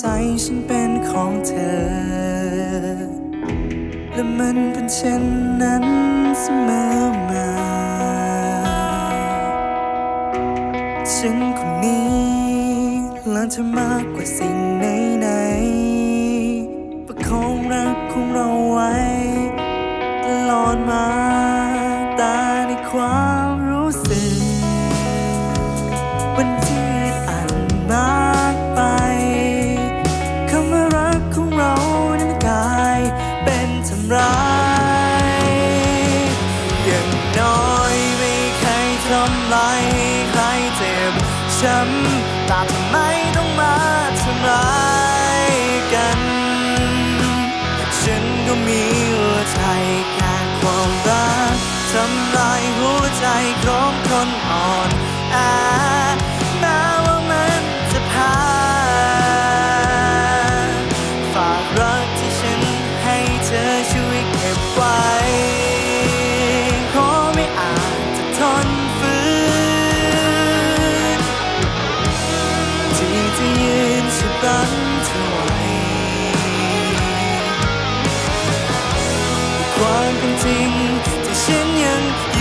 ใจฉันเป็นของเธอ และมันเป็นเช่นนั้นเสมอมา ฉันคนนี้รักเธอมากกว่าสิ่งไหนไหนๆประคองรักของเราไว้ตลอดมาตาในความรู้สึก ลายให้ใครเจ็บช้ำแต่ทำไมต้องมาทำร้ายกัน ฉันก็มีหัวใจแค่ความรักทำลายหัวใจของ รั้งเธอไว้ความเป็นจริงที่ฉันยัง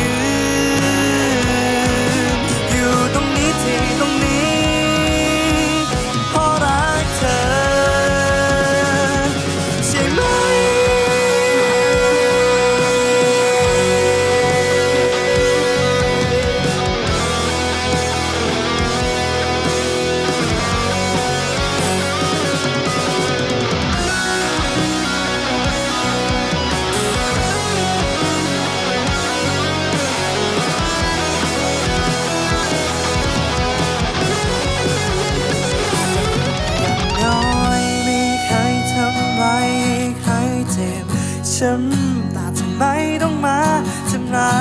ช้ำตาทำไมต้องมาทำร้า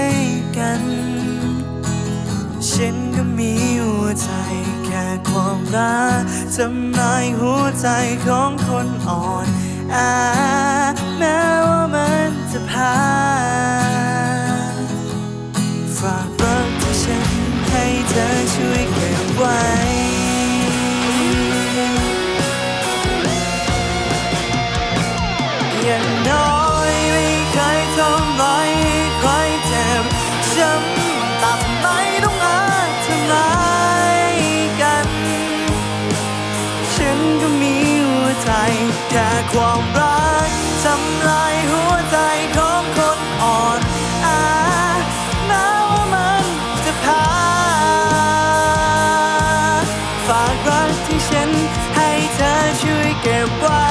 ยกัน ฉันก็มีหัวใจแค่ความรักทำลายหัวใจของคนอ่อนแอแม้ว่ามันจะพา ค่ความรักทำลายหัวใจของคนอ่อนแอแม้ว่ามันจะพาฝากรักที่ฉันให้เธอช่วยเก็บไว้